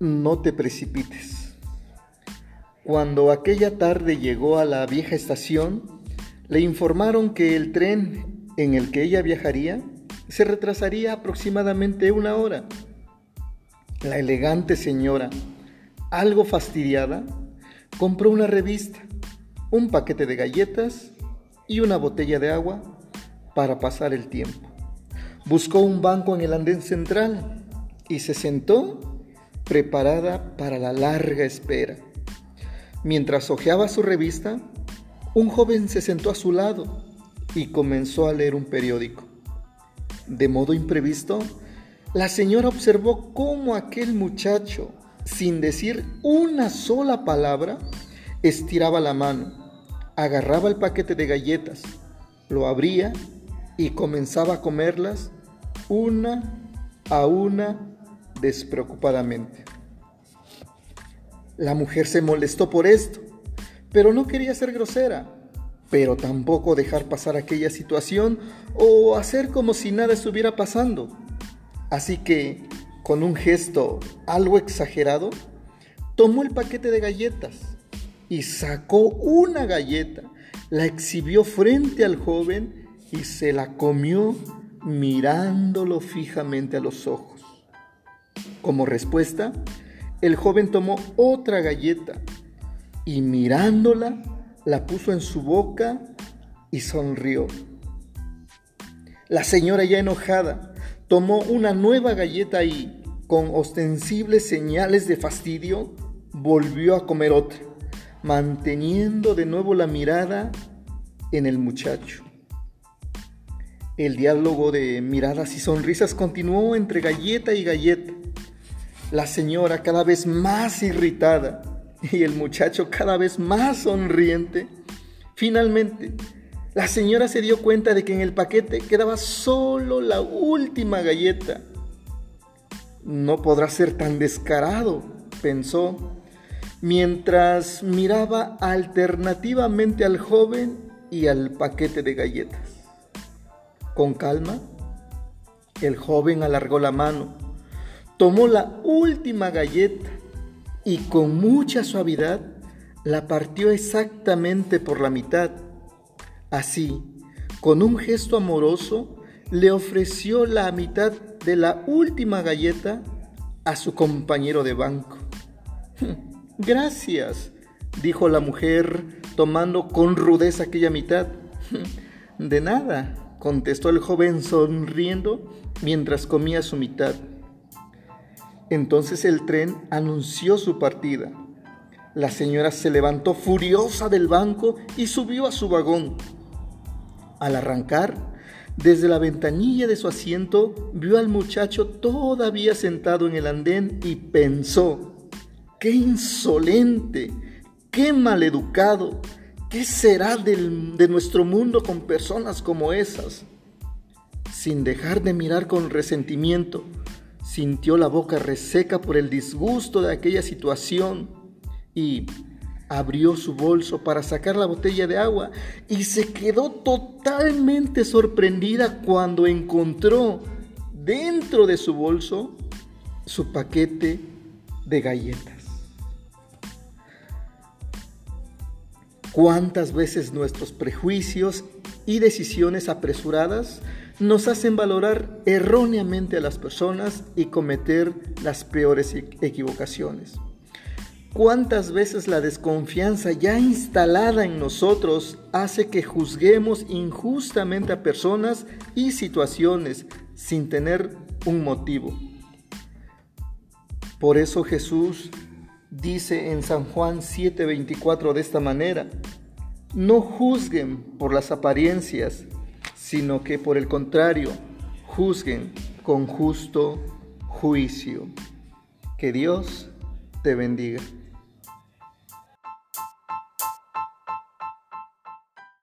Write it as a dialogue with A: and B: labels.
A: No te precipites. Cuando aquella tarde llegó a la vieja estación, le informaron que el tren en el que ella viajaría se retrasaría aproximadamente una hora. La elegante señora, algo fastidiada, compró una revista, un paquete de galletas y una botella de agua para pasar el tiempo. Buscó un banco en el andén central y se sentó preparada para la larga espera. Mientras hojeaba su revista, un joven se sentó a su lado y comenzó a leer un periódico. De modo imprevisto, la señora observó cómo aquel muchacho, sin decir una sola palabra, estiraba la mano, agarraba el paquete de galletas, lo abría y comenzaba a comerlas una a una despreocupadamente. La mujer se molestó por esto, pero no quería ser grosera, pero tampoco dejar pasar aquella situación o hacer como si nada estuviera pasando. Así que, con un gesto algo exagerado, tomó el paquete de galletas y sacó una galleta, la exhibió frente al joven y se la comió mirándolo fijamente a los ojos. Como respuesta, el joven tomó otra galleta y mirándola la puso en su boca y sonrió. La señora ya enojada tomó una nueva galleta y, con ostensibles señales de fastidio, volvió a comer otra, manteniendo de nuevo la mirada en el muchacho. El diálogo de miradas y sonrisas continuó entre galleta y galleta. La señora cada vez más irritada y el muchacho cada vez más sonriente. Finalmente, la señora se dio cuenta de que en el paquete quedaba solo la última galleta. No podrá ser tan descarado, pensó, mientras miraba alternativamente al joven y al paquete de galletas. Con calma, el joven alargó la mano, tomó la última galleta y con mucha suavidad la partió exactamente por la mitad. Así, con un gesto amoroso, le ofreció la mitad de la última galleta a su compañero de banco. Gracias, dijo la mujer, tomando con rudeza aquella mitad. De nada, contestó el joven sonriendo mientras comía su mitad. Entonces el tren anunció su partida. La señora se levantó furiosa del banco y subió a su vagón. Al arrancar, desde la ventanilla de su asiento, vio al muchacho todavía sentado en el andén y pensó, ¡qué insolente! ¡Qué maleducado! ¿Qué será de nuestro mundo con personas como esas? Sin dejar de mirar con resentimiento, sintió la boca reseca por el disgusto de aquella situación y abrió su bolso para sacar la botella de agua y se quedó totalmente sorprendida cuando encontró dentro de su bolso su paquete de galletas. ¿Cuántas veces nuestros prejuicios y decisiones apresuradas nos hacen valorar erróneamente a las personas y cometer las peores e-, equivocaciones. ¿Cuántas veces la desconfianza ya instalada en nosotros hace que juzguemos injustamente a personas y situaciones sin tener un motivo? Por eso Jesús dice en San Juan 7:24 de esta manera, no juzguen por las apariencias, sino que por el contrario, juzguen con justo juicio. Que Dios te bendiga.